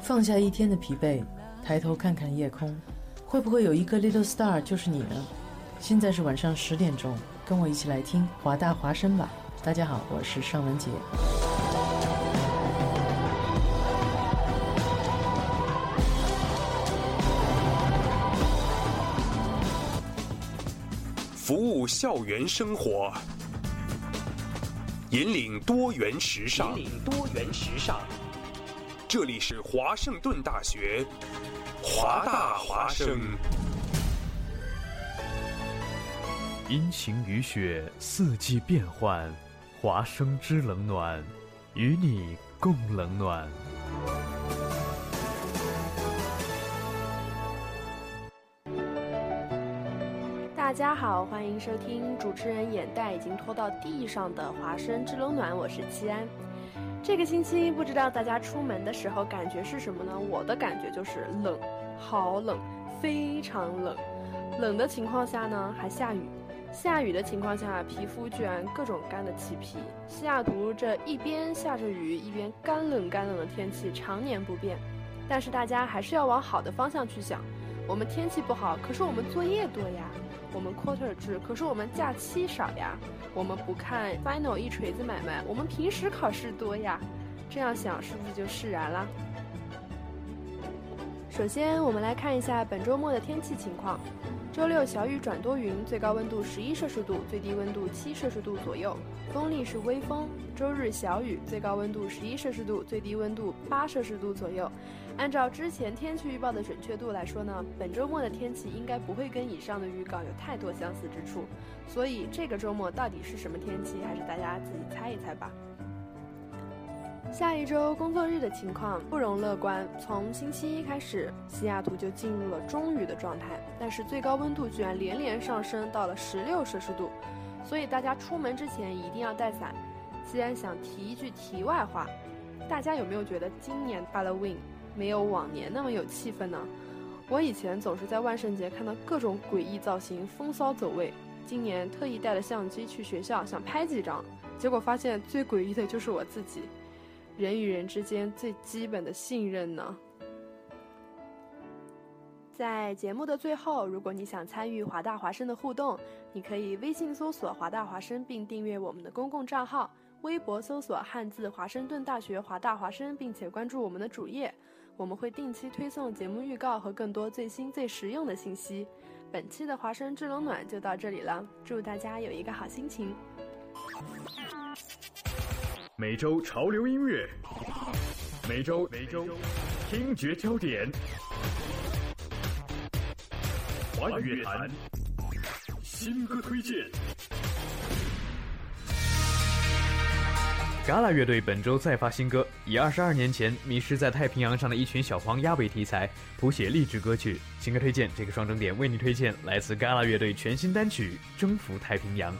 放下一天的疲惫，抬头看看夜空，会不会有一个 little star 就是你呢？现在是晚上十点钟，跟我一起来听华大华声吧。大家好，我是尚雯婕。服务校园生活，引领多元时尚。引领多元时尚。这里是华盛顿大学，华大华生。阴晴雨雪，四季变换，华生之冷暖，与你共冷暖。大家好，欢迎收听主持人眼袋已经拖到地上的华生之冷暖，我是七安。这个星期不知道大家出门的时候感觉是什么呢？我的感觉就是冷，好冷，非常冷。冷的情况下呢，还下雨。下雨的情况下，皮肤居然各种干的起皮。西雅图这一边下着雨，一边干冷干冷的天气常年不变。但是大家还是要往好的方向去想。我们天气不好，可是我们作业多呀。我们 quarter 制，可是我们假期少呀。我们不看 final 一锤子买卖，我们平时考试多呀。这样想是不是就释然了？首先，我们来看一下本周末的天气情况。周六小雨转多云，最高温度十一摄氏度，最低温度七摄氏度左右，风力是微风。周日小雨，最高温度十一摄氏度，最低温度八摄氏度左右。按照之前天气预报的准确度来说呢，本周末的天气应该不会跟以上的预告有太多相似之处。所以这个周末到底是什么天气，还是大家自己猜一猜吧。下一周工作日的情况不容乐观。从星期一开始，西雅图就进入了中雨的状态，但是最高温度居然连连上升到了十六摄氏度，所以大家出门之前一定要带伞。既然想提一句题外话，大家有没有觉得今年 Halloween 没有往年那么有气氛呢？我以前总是在万圣节看到各种诡异造型、风骚走位，今年特意带了相机去学校想拍几张，结果发现最诡异的就是我自己。人与人之间最基本的信任呢？在节目的最后，如果你想参与华大华生的互动，你可以微信搜索华大华生并订阅我们的公共账号，微博搜索汉字华盛顿大学华大华生，并且关注我们的主页，我们会定期推送节目预告和更多最新最实用的信息。本期的华生制冷暖就到这里了，祝大家有一个好心情。每周潮流音乐，每周每周听觉焦点，华语乐坛新歌推荐。Gala 乐队本周再发新歌，以二十二年前迷失在太平洋上的一群小黄鸭为题材，谱写励志歌曲。新歌推荐，这个双整点为你推荐来自 Gala 乐队全新单曲《征服太平洋》。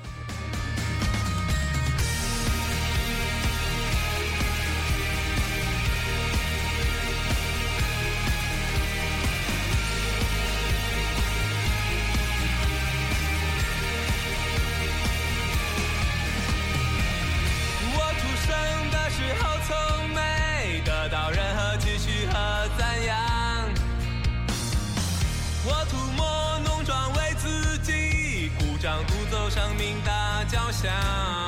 town.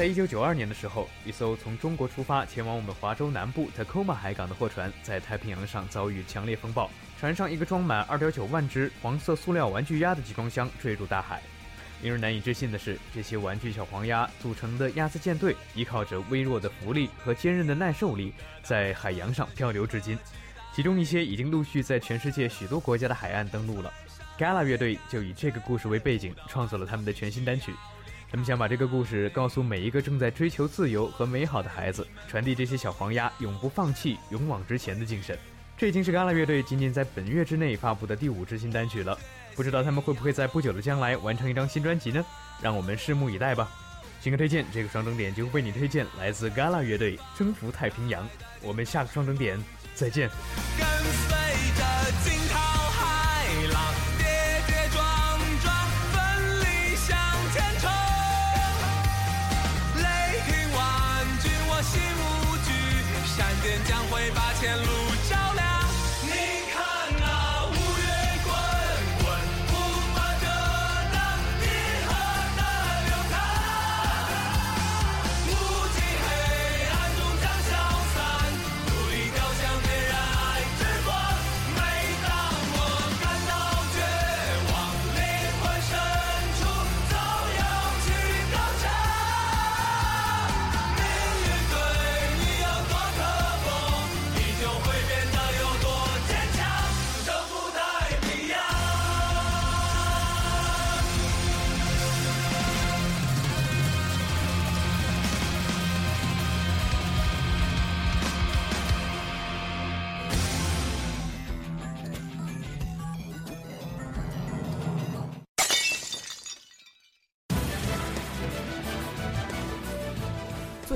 在一九九二年的时候，一艘从中国出发前往我们华州南部 Tacoma 海港的货船在太平洋上遭遇强烈风暴，船上一个装满二点九万只黄色塑料玩具鸭的集装箱坠入大海。令人难以置信的是，这些玩具小黄鸭组成的鸭子舰队，依靠着微弱的浮力和坚韧的耐受力，在海洋上漂流至今。其中一些已经陆续在全世界许多国家的海岸登陆了。Gala 乐队就以这个故事为背景，创作了他们的全新单曲。他们想把这个故事告诉每一个正在追求自由和美好的孩子，传递这些小黄鸭永不放弃、勇往直前的精神。这已经是 Gala 乐队仅仅在本月之内发布的第五支新单曲了。不知道他们会不会在不久的将来完成一张新专辑呢？让我们拭目以待吧。新歌推荐，这个双整点就为你推荐来自 Gala 乐队《征服太平洋》。我们下个双整点再见。跟随着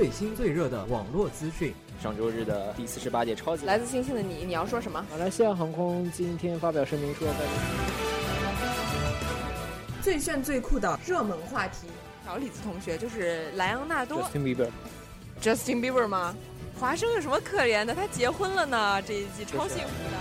最新最热的网络资讯。上周日的第四十八届超级来自星星的你，你要说什么？马来西亚航空今天发表声明说，在最炫最酷的热门话题。小李子同学就是莱昂纳多 Justin Bieber Justin Bieber 吗？华生有什么可怜的？他结婚了呢，这一季超幸福的。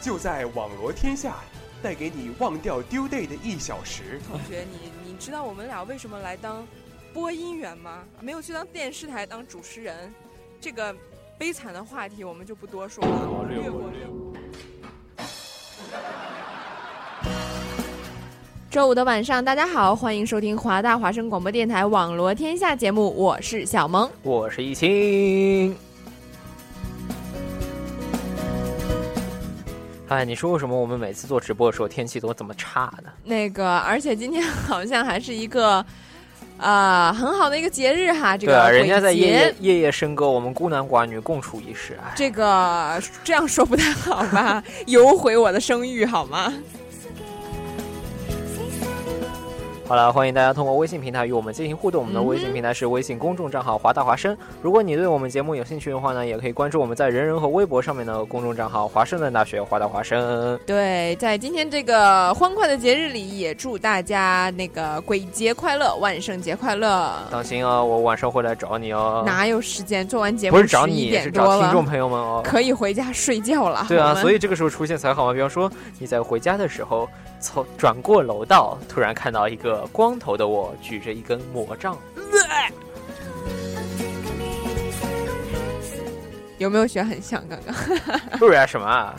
就在网罗天下，带给你忘掉丢 day 的一小时。同学，你你知道我们俩为什么来当播音员吗？没有去当电视台当主持人，这个悲惨的话题我们就不多说了，略过。周五的晚上，大家好，欢迎收听华大华声广播电台网罗天下节目，我是小萌。我是易清。哎，你说为什么我们每次做直播的时候天气都这么差呢？那个，而且今天好像还是一个，啊、很好的一个节日哈。这个人家在夜夜夜夜笙歌，我们孤男寡女共处一室。哎，这个这样说不太好吧？有毁我的声誉好吗？好了，欢迎大家通过微信平台与我们进行互动。我们的微信平台是微信公众账号“华大华生”。如果你对我们节目有兴趣的话呢，也可以关注我们在人人和微博上面的公众账号“华盛顿大学华大华生对，在今天这个欢快的节日里，也祝大家那个鬼节快乐，万圣节快乐”。。当心啊，我晚上会来找你哦。哪有时间做完节目？不是找你，是找听众，朋友们哦。可以回家睡觉了。对啊，所以以这个时候出现才好嘛。比方说你在回家的时候，从转过楼道，突然看到一个光头的我举着一根魔杖，有没有学很像刚刚 不然什么啊？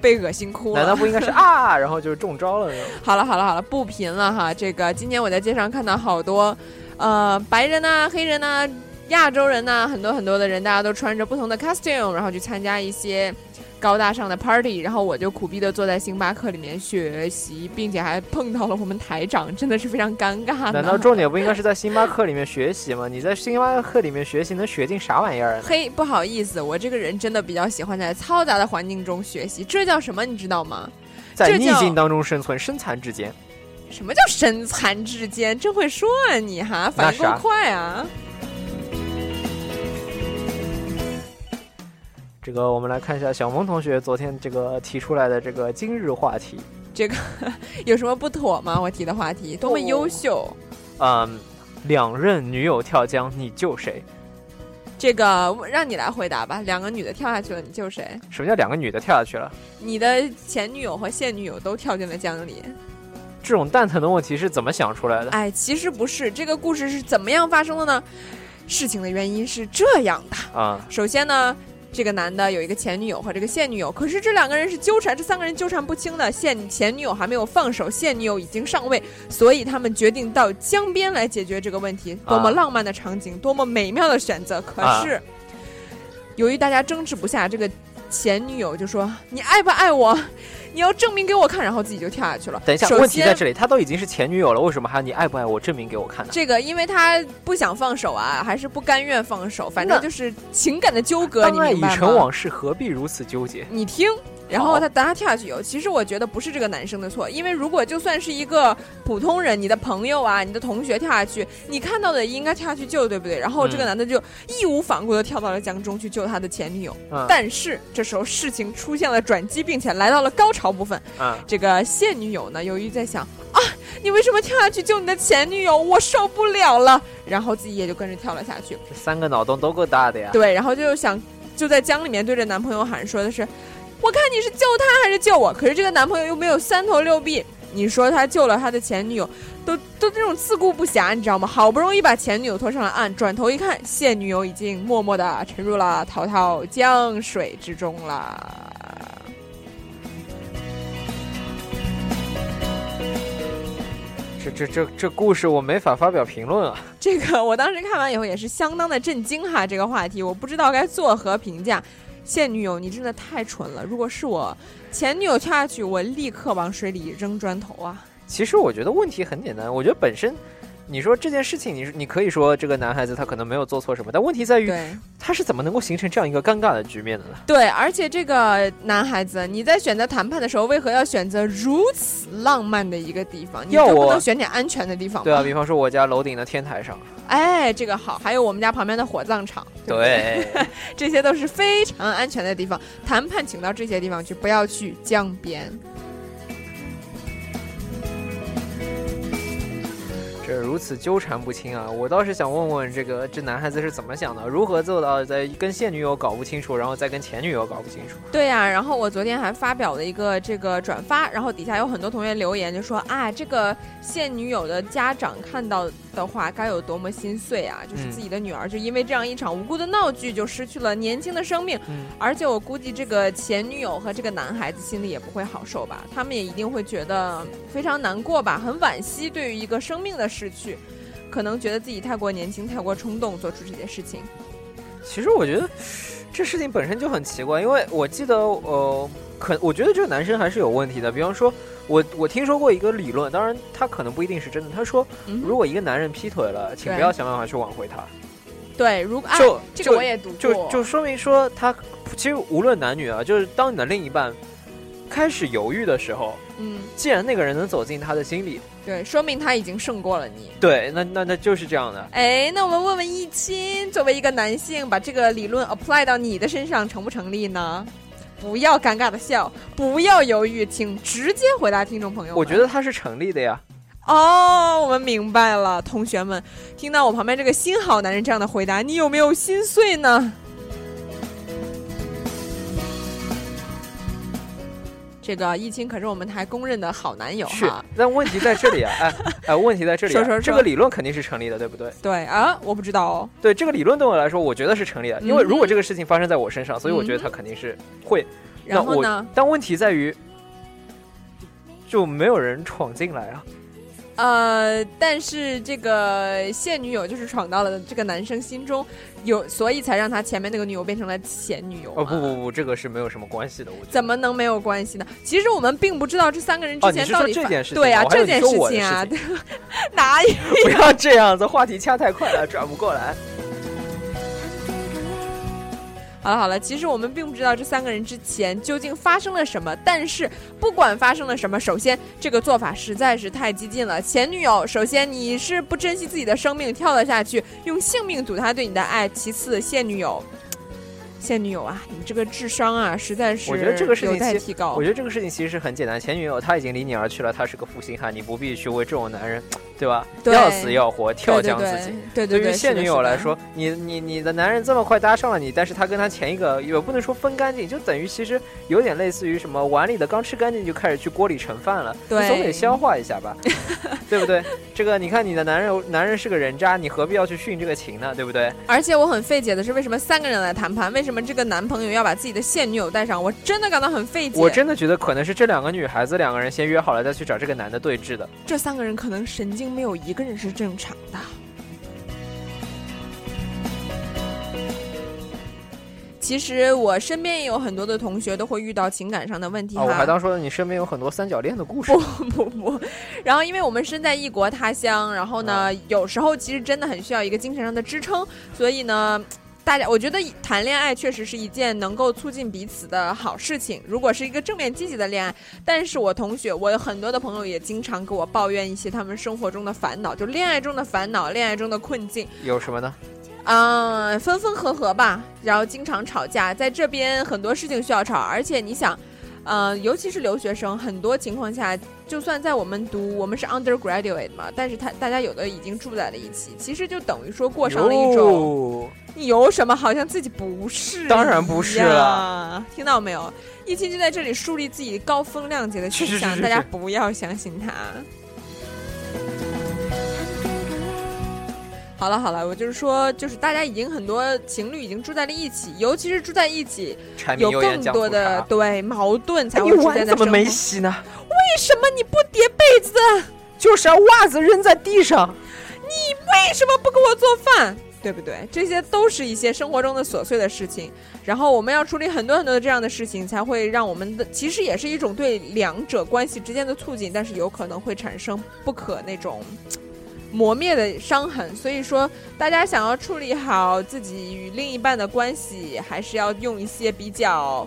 被恶心哭了？难道不应该是啊？然后就是中招了呢？好了好了好了，不贫了哈。这个今年我在街上看到好多，呃，白人呐、黑人呐、亚洲人呢、很多很多的人，大家都穿着不同的 costume，然后去参加一些高大上的 party。然后我就苦逼的坐在星巴克里面学习，并且还碰到了我们台长，真的是非常尴尬。难道重点不应该是在星巴克里面学习吗？你在星巴克里面学习能学进啥玩意儿？嘿，不好意思，我这个人真的比较喜欢在嘈杂的环境中学习，这叫什么？你知道吗？在逆境当中生存，身残志坚。什么叫身残志坚？真会说啊你哈，反应够快啊！这个我们来看一下小萌同学昨天这个提出来的这个今日话题。这个 有什么不妥吗？我提的话题多么优秀！嗯，两任女友跳江，你救谁？这个让你来回答吧。两个女的跳下去了，你救谁？什么叫两个女的跳下去了？你的前女友和现女友都跳进了江里。这种蛋疼的问题是怎么想出来的？哎，其实不是，这个故事是怎么样发生的呢？事情的原因是这样的：啊、首先呢，这个男的有一个前女友和这个现女友，可是这两个人是纠缠，这三个人纠缠不清的。现前女友还没有放手，现女友已经上位，所以他们决定到江边来解决这个问题。多么啊浪漫的场景，多么美妙的选择！可啊是，由于大家争执不下，这个前女友就说：“你爱不爱我？你要证明给我看。”然后自己就跳下去了。等一下，问题在这里，他都已经是前女友了，为什么还要你爱不爱我证明给我看呢？这个，因为他不想放手啊，还是不甘愿放手，反正就是情感的纠葛，你当爱已？成往事，何必如此纠结？你听，然后他等他跳下去以后，其实我觉得不是这个男生的错，因为如果就算是一个普通人，你的朋友啊，你的同学跳下去，你看到的应该跳下去救，对不对？然后这个嗯男的就义无反顾的跳到了江中去救他的前女友，嗯但是这时候事情出现了转机，并且来到了高潮部分。啊，这个现女友呢，由于在想啊，你为什么跳下去救你的前女友？我受不了了，然后自己也就跟着跳了下去。这三个脑洞都够大的呀。对，然后就想就在江里面对着男朋友喊说的是，我看你是救他还是救我？可是这个男朋友又没有三头六臂，你说他救了他的前女友，都都这种自顾不暇，你知道吗？好不容易把前女友拖上了岸，转头一看，现女友已经默默的沉入了滔滔江水之中了。这这这这故事我没法发表评论啊。这个我当时看完以后也是相当的震惊哈，这个话题我不知道该作何评价。现女友，你真的太蠢了！如果是我前女友跳下去，我立刻往水里扔砖头啊！其实我觉得问题很简单，我觉得本身，你说这件事情，你你可以说这个男孩子他可能没有做错什么，但问题在于他是怎么能够形成这样一个尴尬的局面的呢？对，而且这个男孩子，你在选择谈判的时候，为何要选择如此浪漫的一个地方？你要我就不能选点安全的地方吗？对啊，比方说我家楼顶的天台上，哎，这个好，还有我们家旁边的火葬场，不对，这些都是非常安全的地方。谈判请到这些地方去，不要去江边。这如此纠缠不清啊！我倒是想问问这个这男孩子是怎么想的，如何做到在跟现女友搞不清楚，然后再跟前女友搞不清楚？对呀、然后我昨天还发表了一个这个转发，然后底下有很多同学留言就说啊，这个现女友的家长看到的话该有多么心碎啊！就是嗯自己的女儿就因为这样一场无辜的闹剧就失去了年轻的生命，嗯而且我估计这个前女友和这个男孩子心里也不会好受吧，他们也一定会觉得非常难过吧，很惋惜对于一个生命的逝去，可能觉得自己太过年轻、太过冲动做出这些事情。其实我觉得这事情本身就很奇怪，因为我记得呃，可我觉得这个男生还是有问题的。比方说，我我听说过一个理论，当然他可能不一定是真的。他说，如果一个男人劈腿了，请不要想办法去挽回他，对，如果啊，就这个我也读过，就就说明说他其实无论男女啊，就是当你的另一半开始犹豫的时候，嗯。既然那个人能走进他的心里，对，说明他已经胜过了你。对，那那那就是这样的。哎，那我们问问易清，作为一个男性，把这个理论 apply 到你的身上成不成立呢？不要尴尬的笑，不要犹豫，请直接回答听众朋友。我觉得他是成立的呀。哦，我们明白了，同学们，听到我旁边这个新好男人这样的回答，你有没有心碎呢？这个易清可是我们台公认的好男友是哈。，但问题在这里啊，哎哎，问题在这里、啊，说说说这个理论肯定是成立的，对不对？对啊，我不知道哦。对这个理论对我来说，我觉得是成立的，因为嗯如果这个事情发生在我身上，所以我觉得他肯定是会。那我然后呢？但问题在于，就没有人闯进来啊。呃，但是这个现女友就是闯到了这个男生心中，有所以才让他前面那个女友变成了前女友嘛。哦不不不，这个是没有什么关系的，我觉得。怎么能没有关系呢？其实我们并不知道这三个人之前到底哦、这件事情对啊，我还以为这件你说我的情啊事，哪有？不要这样子，话题掐太快了，转不过来。好了好了，其实我们并不知道这三个人之前究竟发生了什么，但是不管发生了什么，首先这个做法实在是太激进了。前女友，首先你是不珍惜自己的生命跳了下去，用性命赌他对你的爱；其次，现女友。现女友啊，你这个智商啊，实在是我觉得这个事有情其待提高。我觉得这个事情其实是很简单，前女友她已经离你而去了，她是个负心汉，你不必去为这种男人，对吧？对要死要活，跳江自己。对对对，对于现女友来说，你你你的男人这么快搭上了你，但是他跟他前一个也不能说分干净，就等于其实有点类似于什么碗里的刚吃干净就开始去锅里盛饭了，总得消化一下吧，对不对？这个你看你的男人男人是个人渣，你何必要去殉这个情呢？对不对？而且我很费解的是，为什么三个人来谈判？为什么么这个男朋友要把自己的现女友带上，我真的感到很费解。我真的觉得可能是这两个女孩子两个人先约好了再去找这个男的对峙的。这三个人可能神经没有一个人是正常的。其实我身边也有很多的同学都会遇到情感上的问题啊，哈。我还当说你身边有很多三角恋的故事。不 不不，然后因为我们身在异国他乡，然后呢，有时候其实真的很需要一个精神上的支撑，所以呢。大家，我觉得谈恋爱确实是一件能够促进彼此的好事情。如果是一个正面积极的恋爱，但是我同学，我有很多的朋友也经常给我抱怨一些他们生活中的烦恼，就恋爱中的烦恼，恋爱中的困境。有什么呢？嗯，分分合合吧，然后经常吵架，在这边很多事情需要吵，而且你想。呃，尤其是留学生，很多情况下，就算在我们读，我们是 undergraduate 嘛，但是他大家有的已经住在了一起，其实就等于说过上了一种，你有什么好像自己不是？当然不是了，听到没有？易清就在这里树立自己高风亮节的形象，大家不要相信他。好了好了，我就是说，就是大家已经很多情侣已经住在了一起，尤其是住在一起，有更多的对矛盾才会出现。怎么没洗呢？为什么你不叠被子？就是啊，袜子扔在地上。你为什么不给我做饭？对不对？这些都是一些生活中的琐碎的事情。然后我们要处理很多很多的这样的事情，才会让我们的其实也是一种对两者关系之间的促进，但是有可能会产生不可那种。磨灭的伤痕，所以说大家想要处理好自己与另一半的关系，还是要用一些比较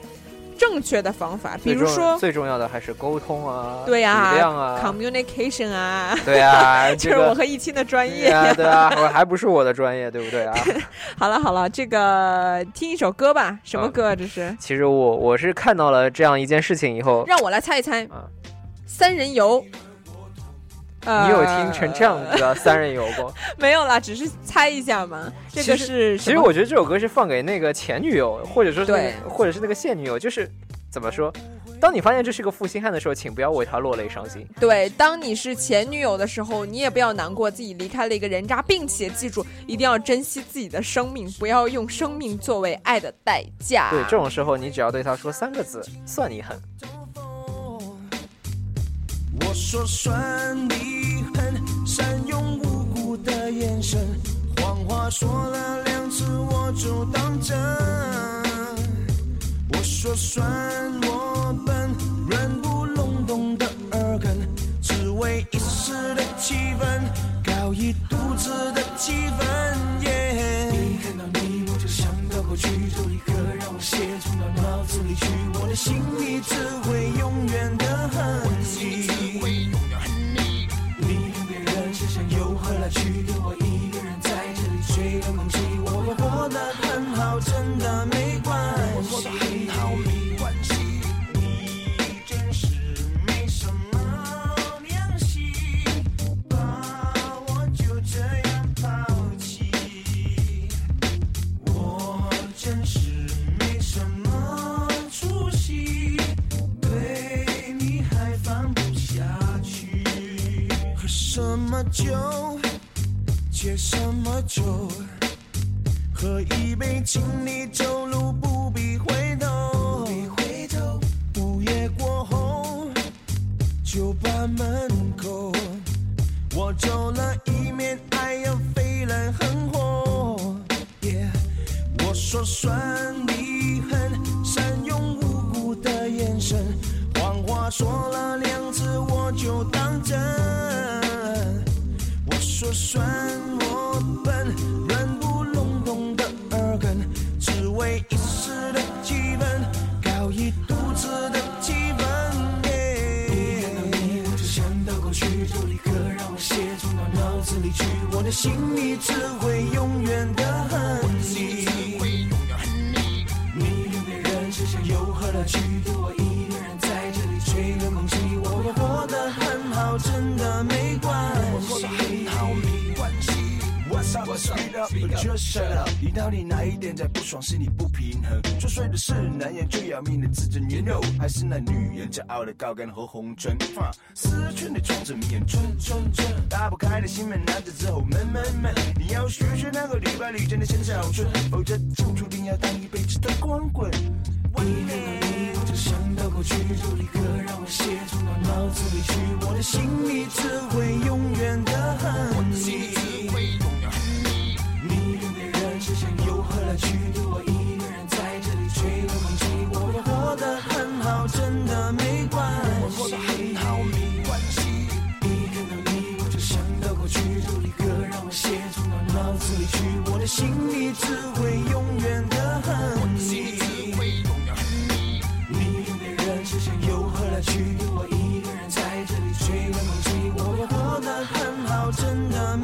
正确的方法，比如说最重要的还是沟通啊，对呀，体谅啊，communication 啊，对啊，就是我和易清的专业，对啊，我还不是我的专业，对不对啊？好了好了，这个听一首歌吧，什么歌？这是？其实我我是看到了这样一件事情以后，让我来猜一猜，三人游。你有听成这样子的三人游过？没有啦，只是猜一下嘛。这个是，其实我觉得这首歌是放给那个前女友，或者说是，或者是那个现女友。就是怎么说？当你发现这是个负心汉的时候，请不要为他落泪伤心。对，当你是前女友的时候，你也不要难过自己离开了一个人渣，并且记住一定要珍惜自己的生命，不要用生命作为爱的代价。对，这种时候你只要对他说三个字：算你狠。我说算你狠，善用无辜的眼神，谎话说了两次我就当真。我说算我笨，软不隆咚的耳根，只为一时的气氛，搞一肚子的气氛。一看到你我就想到过去，就立我写进到脑子里去，我的心里只会永远的恨你。你跟别人身上又何来去留我一个人在这里吹冷空气，我会活得很好，真的借什么久？喝一杯，请你走路不必回头。午夜过后，酒吧门口，我走了一面，爱要飞来横祸。我说算你狠，善用无辜的眼神，谎话说了两次，我就当真。我说算我笨，软不隆咚的耳根，只为一时的气氛，搞一肚子的气氛。一看到你我就想到过去，就立刻让我写进到脑子里去，我的心里只会永远的恨你。你跟别人又喝辣去，吹冷空气，我会活得很好，真的没关系。What's up? Speed up, or just shut up。你到底哪一点在不爽？是你不平衡？作祟的是男人最要命的自尊牛肉，还是那女人骄傲的高跟和红唇？思春的窗子迷眼春春春，打不开的心门，难着之后闷闷闷。你要学学那个礼拜里真的先小春，否则就注定要当一辈子的光棍。为了你，我就想过去，就立刻让我写出到脑子里去，我的心里只会永远的恨你。你跟别人之间有何来去？对我一个人在这里吹冷空气，我也活得很好，真的没关系。我活得很好，没关系。一看到你，我就想到过去，就立刻让我写出到脑子里去，我的心里只会永远的恨你。你去？我一个人在这里吹冷空气，我要活得很好，真的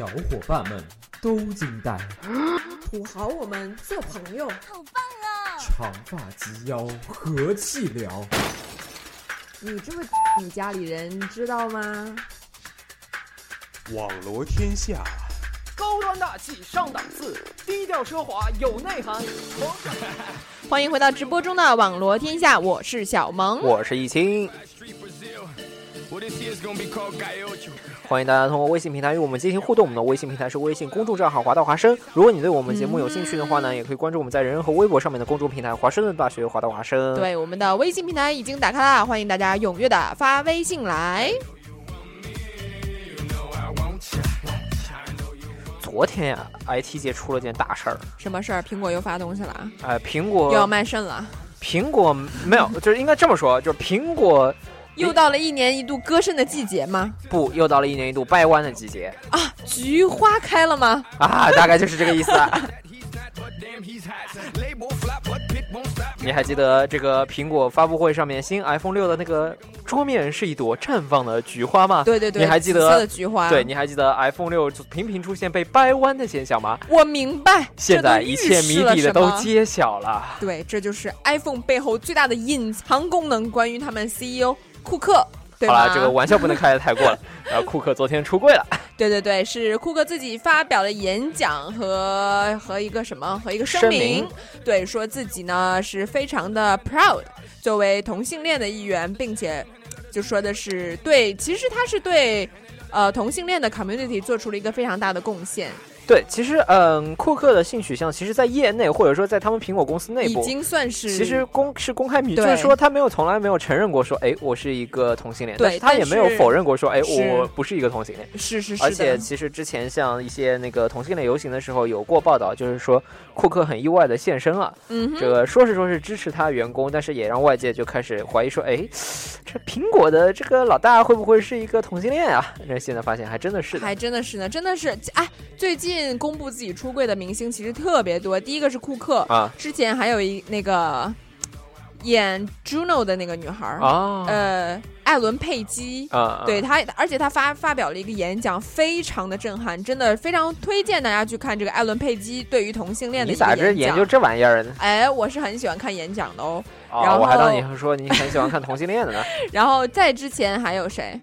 小伙伴们都惊呆，土豪，我们做朋友。好棒啊长发及腰，和气聊。你这么，你家里人知道吗？网罗天下，高端大气上档次，低调奢华有内涵。欢迎回到直播中的网罗天下，我是小萌。我是易清。欢迎大家通过微信平台与我们进行互动。我们的微信平台是微信公众账号“华大华生”。如果你对我们节目有兴趣的话呢，也可以关注我们在人人和微博上面的公众平台“华盛顿大学华大华生”。对，我们的微信平台已经打开了，欢迎大家踊跃的发微信来。昨天呀、IT 界出了件大事儿。什么事儿？苹果又发东西了哎？呃，苹果又要卖肾了？苹果没有，就是应该这么说，就是苹果又到了一年一度割肾的季节吗？不，又到了一年一度掰弯的季节啊，菊花开了吗？啊，大概就是这个意思。你还记得这个苹果发布会上面新 iPhone 六的那个桌面是一朵绽放的菊花吗？对对对，你还记紫色得的菊花？对，你还记得 iPhone 六频频出现被掰弯的现象吗？我明白，现在一切谜底的都揭晓了。对，这就是 iPhone 背后最大的隐藏功能，关于他们 CEO 库克，对？好了，这个玩笑不能开的太过了。然后库克昨天出柜了，对对对，是库克自己发表了演讲和和一个什么和一个声声明对，说自己呢是非常的 proud，作为同性恋的一员，并且就说的是对，其实他是对呃同性恋的 community 做出了一个非常大的贡献，对，其实嗯，库克的性取向其实，在业内或者说在他们苹果公司内部，已经算是其实公是公开秘密，就是说他没有从来没有承认过说，哎，我是一个同性恋，对但是他也没有否认过说，哎，我不是一个同性恋。是是是，而且其实之前像一些那个同性恋游行的时候有过报道，就是说库克很意外的现身了。嗯这个说是说是支持他员工，但是也让外界就开始怀疑说，哎，这苹果的这个老大会不会是一个同性恋啊？那现在发现还真的是的。还真的是呢，真的是哎，最近公布自己出柜的明星其实特别多。第一个是库克啊之前还有一那个演 Juno 的那个女孩儿啊呃，艾伦佩姬啊啊对她，而且她发发表了一个演讲，非常的震撼，真的非常推荐大家去看这个艾伦佩姬对于同性恋的你一个咋这研究。这玩意儿呢？哎，我是很喜欢看演讲的哦。然啊，后我还当你说你很喜欢看同性恋的呢。然后在之前还有谁？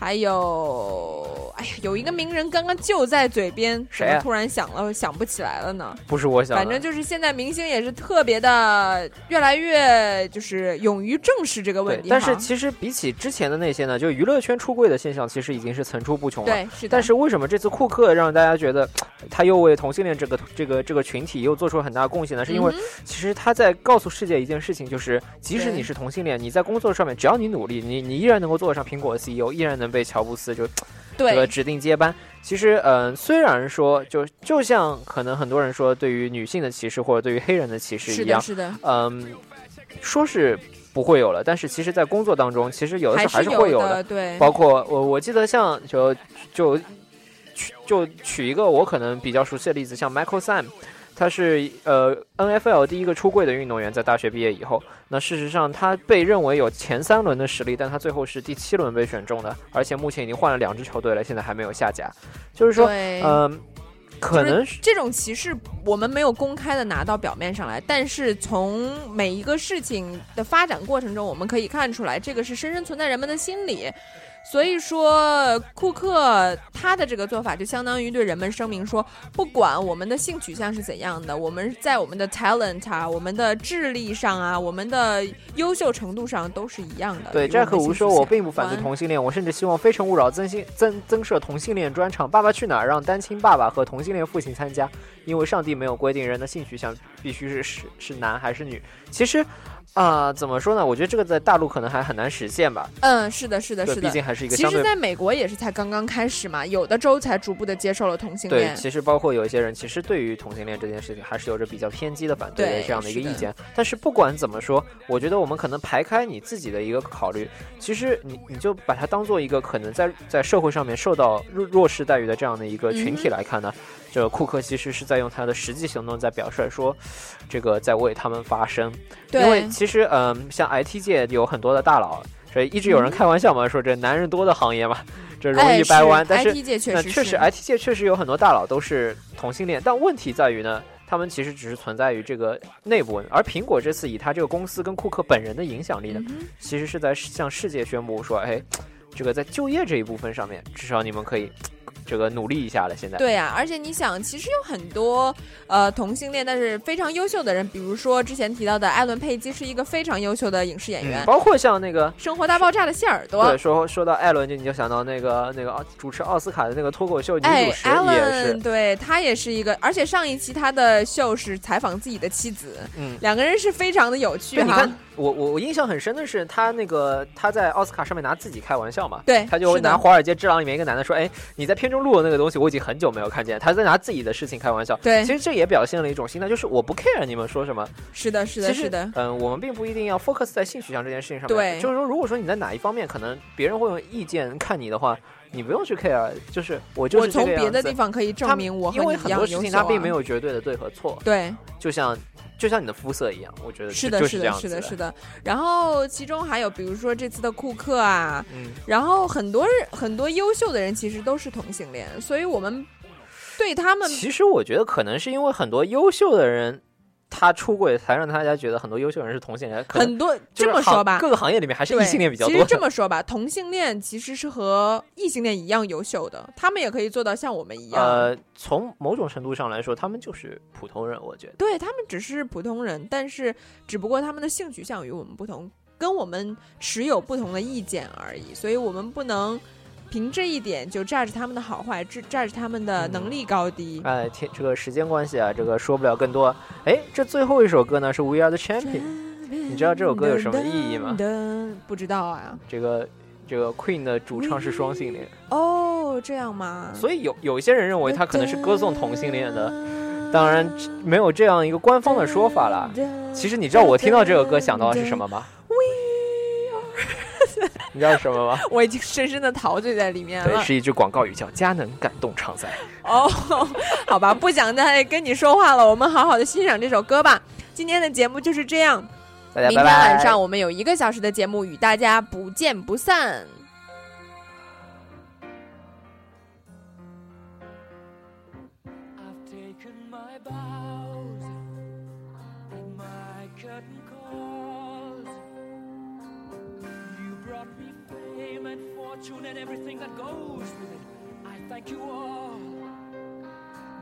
还有，哎呀，有一个名人刚刚就在嘴边，谁啊怎么突然想了想不起来了呢？不是我想，反正就是现在明星也是特别的，越来越就是勇于正视这个问题。。但是其实比起之前的那些呢，就娱乐圈出柜的现象，其实已经是层出不穷了。对是的但是为什么这次库克让大家觉得他又为同性恋这个这个这个群体又做出了很大贡献呢？是因为其实他在告诉世界一件事情，就是即使你是同性恋，你在工作上面只要你努力，你你依然能够做得上苹果的 CEO，依然能被乔布斯就对。这个指定接班。其实，嗯、虽然说就就像可能很多人说对于女性的歧视或者对于黑人的歧视，一样，是的，嗯，说是不会有了，但是其实在工作当中，其实有的时候还是是会有的，对，包括我我记得像就就取就取一个我可能比较熟悉的例子，像 Michael Sam，他是呃 NFL 第一个出柜的运动员，在大学毕业以后，那事实上他被认为有前三轮的实力，但他最后是第七轮被选中的，而且目前已经换了两支球队了，现在还没有下家，就是说，对嗯、可能是这种歧视我们没有公开的拿到表面上来，但是从每一个事情的发展过程中，我们可以看出来，这个是深深存在人们的心里。所以说，库克他的这个做法就相当于对人们声明说，不管我们的性取向是怎样的，我们在我们的 talent 啊、我们的智力上啊、我们的优秀程度上都是一样的。对，扎克吴说：“性取向我并不反对同性恋，我甚至希望《非诚勿扰》增新增增设同性恋专场，《爸爸去哪儿》让单亲爸爸和同性恋父亲参加，因为上帝没有规定人的性取向必须是是是男还是女。其实，啊、怎么说呢？我觉得这个在大陆可能还很难实现吧。嗯，是的，是的，是的。毕竟还是一个其实，在美国也是才刚刚开始嘛，有的州才逐步的接受了同性恋对，恋。其实包括有一些人，其实对于同性恋这件事情还是有着比较偏激的反对的这样的一个意见。但是不管怎么说，我觉得我们可能排开你自己的一个考虑，其实你你就把它当做一个可能在在社会上面受到弱弱势待遇的这样的一个群体嗯来看呢，这个库克其实是在用他的实际行动在表率说，这个在为他们发声。因为，其实嗯，像 IT 界有很多的大佬。所以一直有人开玩笑嘛，说这男人多的行业嘛，这容易掰弯。是但是 IT 界确实那确实，IT 界确实有很多大佬都是同性恋，但问题在于呢，他们其实只是存在于这个内部，而苹果这次以他这个公司跟库克本人的影响力呢，嗯其实是在向世界宣布说，哎，这个在就业这一部分上面，至少你们可以这个努力一下了。现在，对呀、而且你想，其实有很多呃同性恋但是非常优秀的人，比如说之前提到的艾伦佩姬是一个非常优秀的影视演员，嗯，包括像那个。生活大爆炸》的谢耳朵对，，说说到艾伦，就你就想到那个那个主持奥斯卡的那个脱口秀女哎主也是伦，，对他也是一个，而且上一期他的秀是采访自己的妻子，嗯，两个人是非常的有趣哈。我我我印象很深的是他那个他在奥斯卡上面拿自己开玩笑嘛，对他就是拿《华尔街之狼》里面一个男的说，哎，你在片中录的那个东西，我已经很久没有看见，他在拿自己的事情开玩笑。对其实这也表现了一种心态，就是我不 care 你们说什么，是的，是的，是的，嗯，我们并不一定要 focus 在性取向这件事情上面。对就是说，如果说你在哪一方面可能别人会用意见看你的话，你不用去 care，就是我就我是我从别的地方可以证明我和因为很多事情啊。它并没有绝对的对和错，对，就像就像你的肤色一样，我觉得是的，是的，是的是的。然后其中还有比如说这次的库克啊，嗯。然后很多很多优秀的人其实都是同性恋，所以我们对他们其实我觉得可能是因为很多优秀的人，他出轨才让大家觉得很多优秀人是同性恋。很多这么说吧，各个行业里面还是异性恋比较多其实。这么说吧，同性恋其实是和异性恋一样优秀的，他们也可以做到像我们一样。呃，从某种程度上来说，他们就是普通人，我觉得。对他们只是普通人，但是只不过他们的性取向与我们不同，跟我们持有不同的意见而已，所以我们不能凭这一点就 judge 他们的好坏，judge judge 他们的能力高低。哎，天，这个时间关系啊，这个说不了更多。哎，这最后一首歌呢是《We Are the Champion》，你知道这首歌有什么意义吗？不知道啊。这个这个 Queen 的主唱是双性恋，哦，这样吗？所以有有一些人认为他可能是歌颂同性恋的，当然没有这样一个官方的说法啦。其实你知道我听到这首歌想到的是什么吗？你知道什么吗？我已经深深的陶醉在里面了对，了。是一句广告语，叫“佳能感动常在哦，好吧，不想再跟你说话了，我们好好的欣赏这首歌吧。今天的节目就是这样，”。明天大家拜拜。晚上我们有一个小时的节目与大家不见不散。Fortune and everything that goes with it. I thank you all,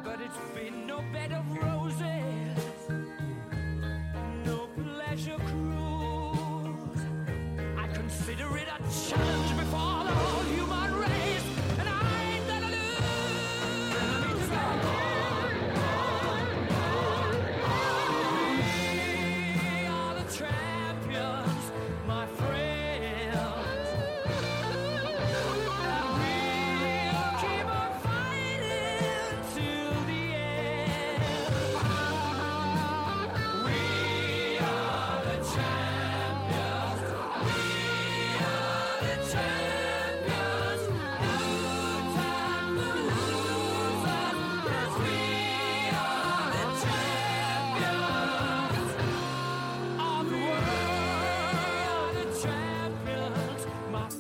but it's been no bed of roses, no pleasure cruise. I consider it a challenge.